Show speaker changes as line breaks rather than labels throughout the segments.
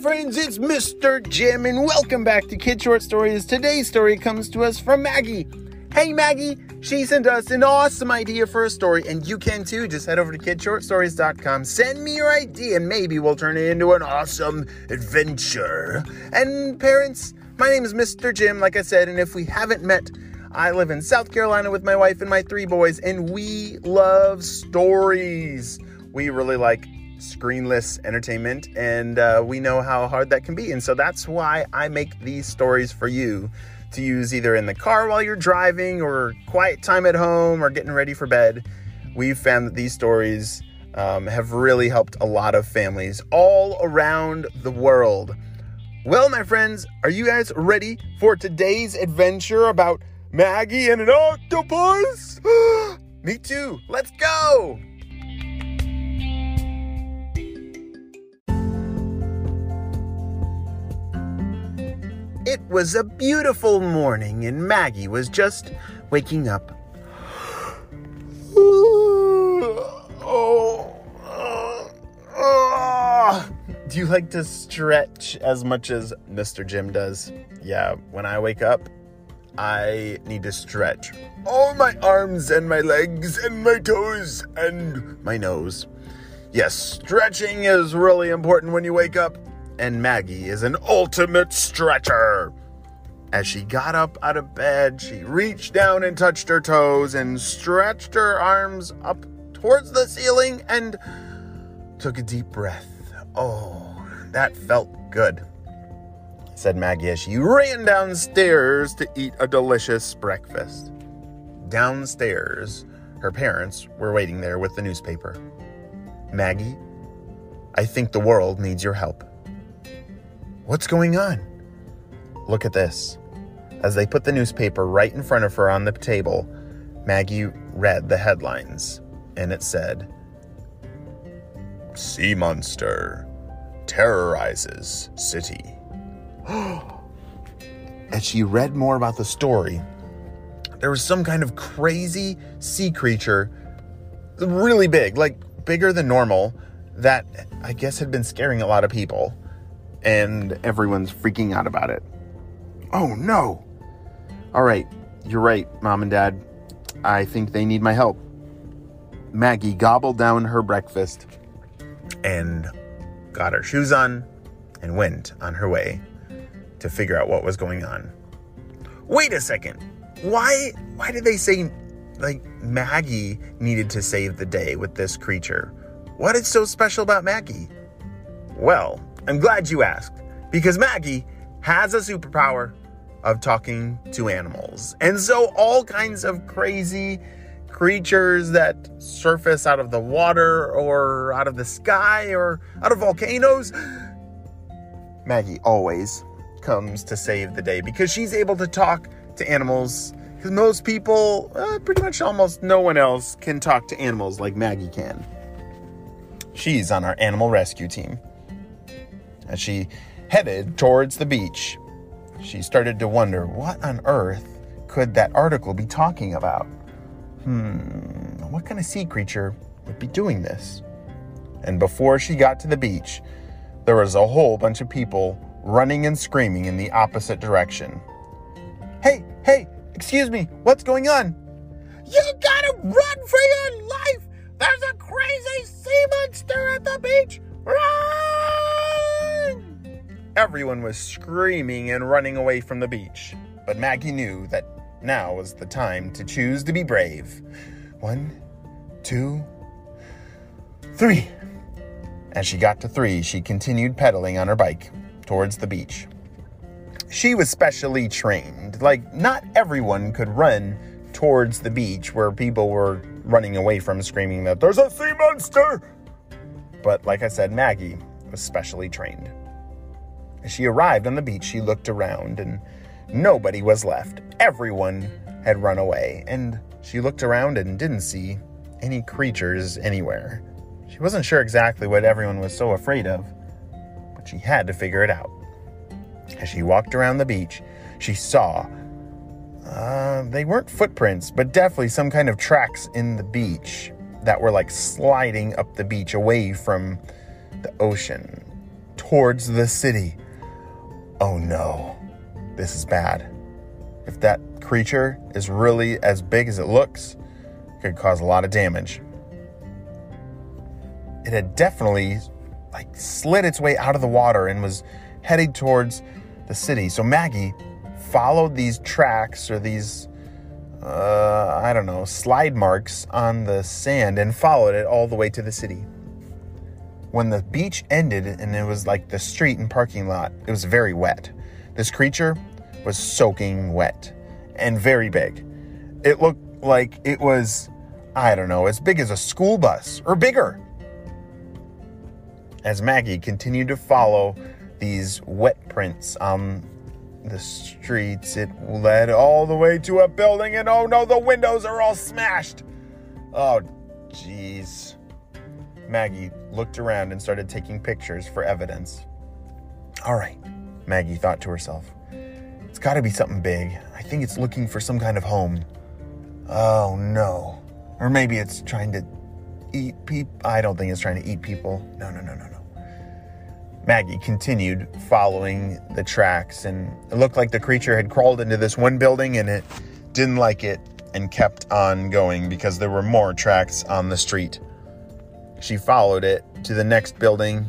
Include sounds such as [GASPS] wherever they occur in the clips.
Friends, it's Mr. Jim, and welcome back to Kid Short Stories. Today's story comes to us from Maggie. Hey Maggie, she sent us an awesome idea for a story, and you can too. Just head over to kidshortstories.com, send me your idea, and maybe we'll turn it into an awesome adventure. And parents, my name is Mr. Jim, like I said, and if we haven't met, I live in South Carolina with my wife and my three boys, and we love stories. We really like screenless entertainment, and uh, we know how hard that can be. And so that's why I make these stories for you to use either in the car while you're driving, or quiet time at home, or getting ready for bed. We've found that these stories um, have really helped a lot of families all around the world. Well, my friends, are you guys ready for today's adventure about Maggie and an octopus? [GASPS] Me too. Let's go. It was a beautiful morning, and Maggie was just waking up. [GASPS] Do you like to stretch as much as Mr. Jim does? Yeah, when I wake up, I need to stretch all my arms and my legs and my toes and my nose. Yes, stretching is really important when you wake up, and Maggie is an ultimate stretcher. As she got up out of bed, she reached down and touched her toes and stretched her arms up towards the ceiling and took a deep breath. Oh, that felt good, said Maggie as she ran downstairs to eat a delicious breakfast. Downstairs, her parents were waiting there with the newspaper. Maggie, I think the world needs your help. What's going on? Look at this. As they put the newspaper right in front of her on the table, Maggie read the headlines, and it said Sea Monster terrorizes city. [GASPS] As she read more about the story, there was some kind of crazy sea creature, really big, like bigger than normal, that I guess had been scaring a lot of people and everyone's freaking out about it. Oh no! All right, you're right, mom and dad. I think they need my help. Maggie gobbled down her breakfast and got her shoes on and went on her way to figure out what was going on. Wait a second. Why why did they say like Maggie needed to save the day with this creature? What is so special about Maggie? Well, I'm glad you asked because Maggie has a superpower of talking to animals. And so all kinds of crazy creatures that surface out of the water or out of the sky or out of volcanoes, Maggie always comes to save the day because she's able to talk to animals. Because most people, uh, pretty much almost no one else, can talk to animals like Maggie can. She's on our animal rescue team as she headed towards the beach. She started to wonder what on earth could that article be talking about? Hmm, what kind of sea creature would be doing this? And before she got to the beach, there was a whole bunch of people running and screaming in the opposite direction. Hey, hey, excuse me, what's going on? You gotta run for your life! There's a crazy sea monster at the beach! Run! Everyone was screaming and running away from the beach, but Maggie knew that now was the time to choose to be brave. One, two, three. As she got to three, she continued pedaling on her bike towards the beach. She was specially trained. Like, not everyone could run towards the beach where people were running away from, screaming that there's a sea monster. But like I said, Maggie was specially trained. As she arrived on the beach, she looked around and nobody was left. Everyone had run away, and she looked around and didn't see any creatures anywhere. She wasn't sure exactly what everyone was so afraid of, but she had to figure it out. As she walked around the beach, she saw uh, they weren't footprints, but definitely some kind of tracks in the beach that were like sliding up the beach away from the ocean towards the city. Oh no, this is bad. If that creature is really as big as it looks, it could cause a lot of damage. It had definitely like slid its way out of the water and was heading towards the city. So Maggie followed these tracks or these uh, I don't know, slide marks on the sand and followed it all the way to the city. When the beach ended and it was like the street and parking lot, it was very wet. This creature was soaking wet and very big. It looked like it was, I don't know, as big as a school bus or bigger. As Maggie continued to follow these wet prints on the streets. It led all the way to a building, and oh no, the windows are all smashed. Oh, jeez. Maggie looked around and started taking pictures for evidence. All right, Maggie thought to herself. It's got to be something big. I think it's looking for some kind of home. Oh no. Or maybe it's trying to eat people. I don't think it's trying to eat people. No, no, no, no, no. Maggie continued following the tracks, and it looked like the creature had crawled into this one building and it didn't like it and kept on going because there were more tracks on the street. She followed it to the next building,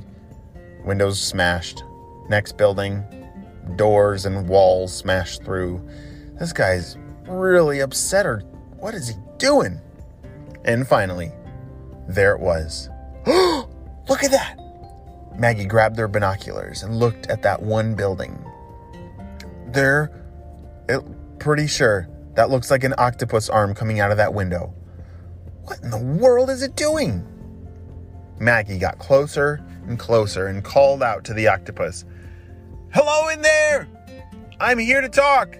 windows smashed. Next building, doors and walls smashed through. This guy's really upset, or what is he doing? And finally, there it was. [GASPS] Look at that! Maggie grabbed their binoculars and looked at that one building. They're it, pretty sure that looks like an octopus arm coming out of that window. What in the world is it doing? Maggie got closer and closer and called out to the octopus Hello in there! I'm here to talk.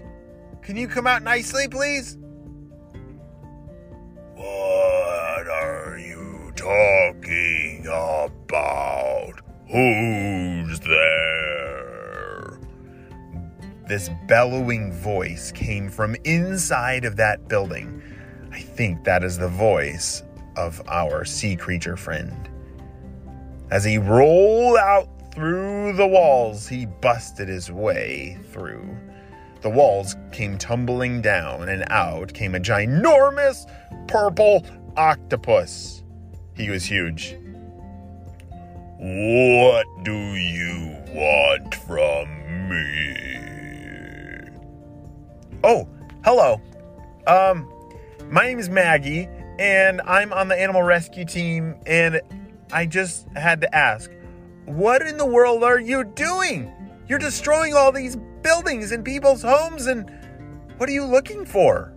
Can you come out nicely, please?
What are you talking about? Who's there?
This bellowing voice came from inside of that building. I think that is the voice of our sea creature friend. As he rolled out through the walls, he busted his way through. The walls came tumbling down, and out came a ginormous purple octopus. He was huge.
What do you want from me?
Oh, hello. Um, my name is Maggie, and I'm on the animal rescue team, and I just had to ask, what in the world are you doing? You're destroying all these buildings and people's homes, and what are you looking for?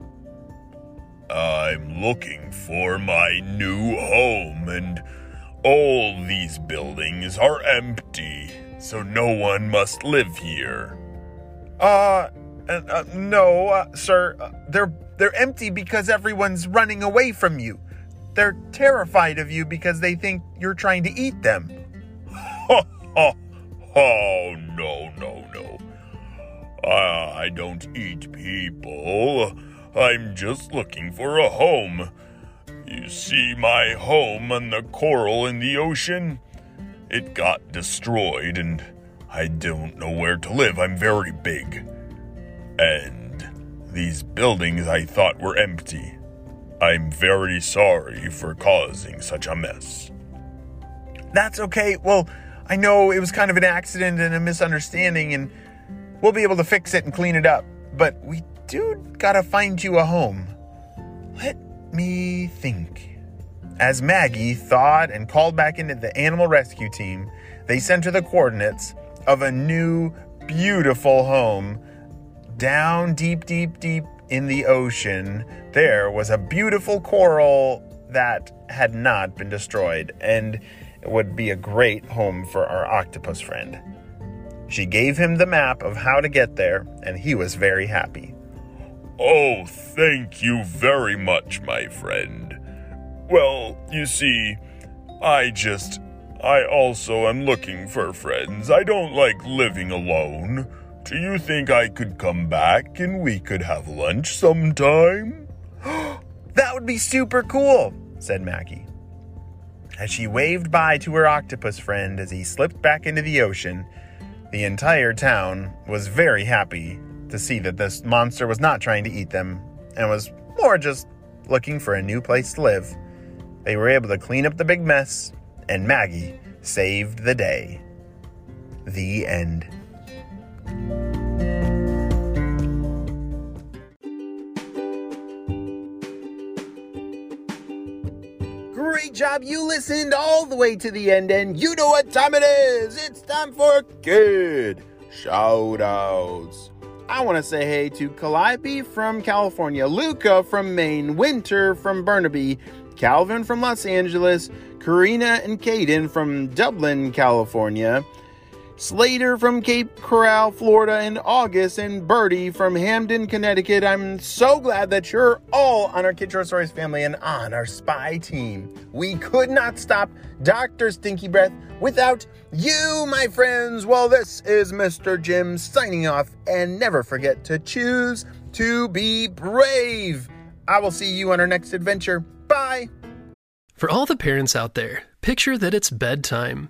I'm looking for my new home, and all these buildings are empty, so no one must live here.
Uh, uh, uh no, uh, sir. Uh, they're they're empty because everyone's running away from you. They're terrified of you because they think you're trying to eat them. [LAUGHS]
Oh no no no! I don't eat people. I'm just looking for a home. You see my home on the coral in the ocean? It got destroyed and I don't know where to live. I'm very big. And these buildings I thought were empty. I'm very sorry for causing such a mess.
That's okay. Well, I know it was kind of an accident and a misunderstanding, and we'll be able to fix it and clean it up. But we do gotta find you a home. Let me think. As Maggie thawed and called back into the animal rescue team, they sent her the coordinates of a new, beautiful home down deep, deep, deep in the ocean. There was a beautiful coral that had not been destroyed and it would be a great home for our octopus friend. She gave him the map of how to get there, and he was very happy.
Oh, thank you very much, my friend. Well, you see, I just. I also am looking for friends. I don't like living alone. Do you think I could come back and we could have lunch sometime?
That would be super cool, said Maggie. As she waved bye to her octopus friend as he slipped back into the ocean, the entire town was very happy to see that this monster was not trying to eat them and was more just looking for a new place to live. They were able to clean up the big mess, and Maggie saved the day. The end. Job. You listened all the way to the end, and you know what time it is. It's time for Kid Shout Outs. I want to say hey to Calliope from California, Luca from Maine, Winter from Burnaby, Calvin from Los Angeles, Karina and Caden from Dublin, California, Slater from Cape Coral, Florida, and August and Birdie from Hamden, Connecticut. I'm so glad that you're all on our Kid Stories family and on our spy team. We could not stop Dr. Stinky Breath without you, my friends. Well, this is Mr. Jim signing off, and never forget to choose to be brave. I will see you on our next adventure. Bye.
For all the parents out there, picture that it's bedtime.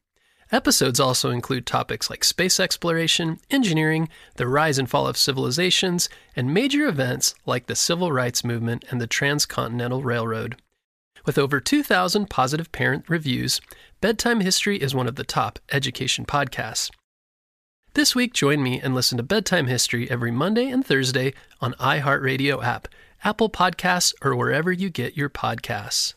Episodes also include topics like space exploration, engineering, the rise and fall of civilizations, and major events like the Civil Rights Movement and the Transcontinental Railroad. With over 2,000 positive parent reviews, Bedtime History is one of the top education podcasts. This week, join me and listen to Bedtime History every Monday and Thursday on iHeartRadio app, Apple Podcasts, or wherever you get your podcasts.